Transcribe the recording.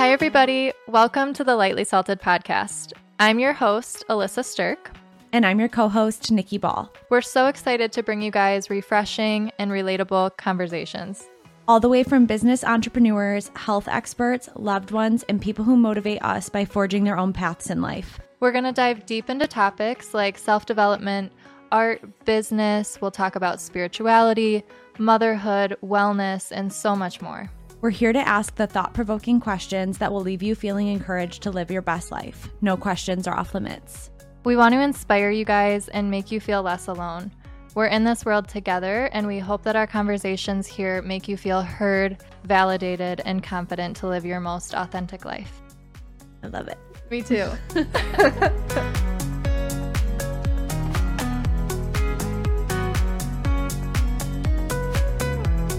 Hi, everybody. Welcome to the Lightly Salted podcast. I'm your host, Alyssa Sterk. And I'm your co host, Nikki Ball. We're so excited to bring you guys refreshing and relatable conversations. All the way from business entrepreneurs, health experts, loved ones, and people who motivate us by forging their own paths in life. We're going to dive deep into topics like self development, art, business. We'll talk about spirituality, motherhood, wellness, and so much more. We're here to ask the thought provoking questions that will leave you feeling encouraged to live your best life. No questions are off limits. We want to inspire you guys and make you feel less alone. We're in this world together, and we hope that our conversations here make you feel heard, validated, and confident to live your most authentic life. I love it. Me too.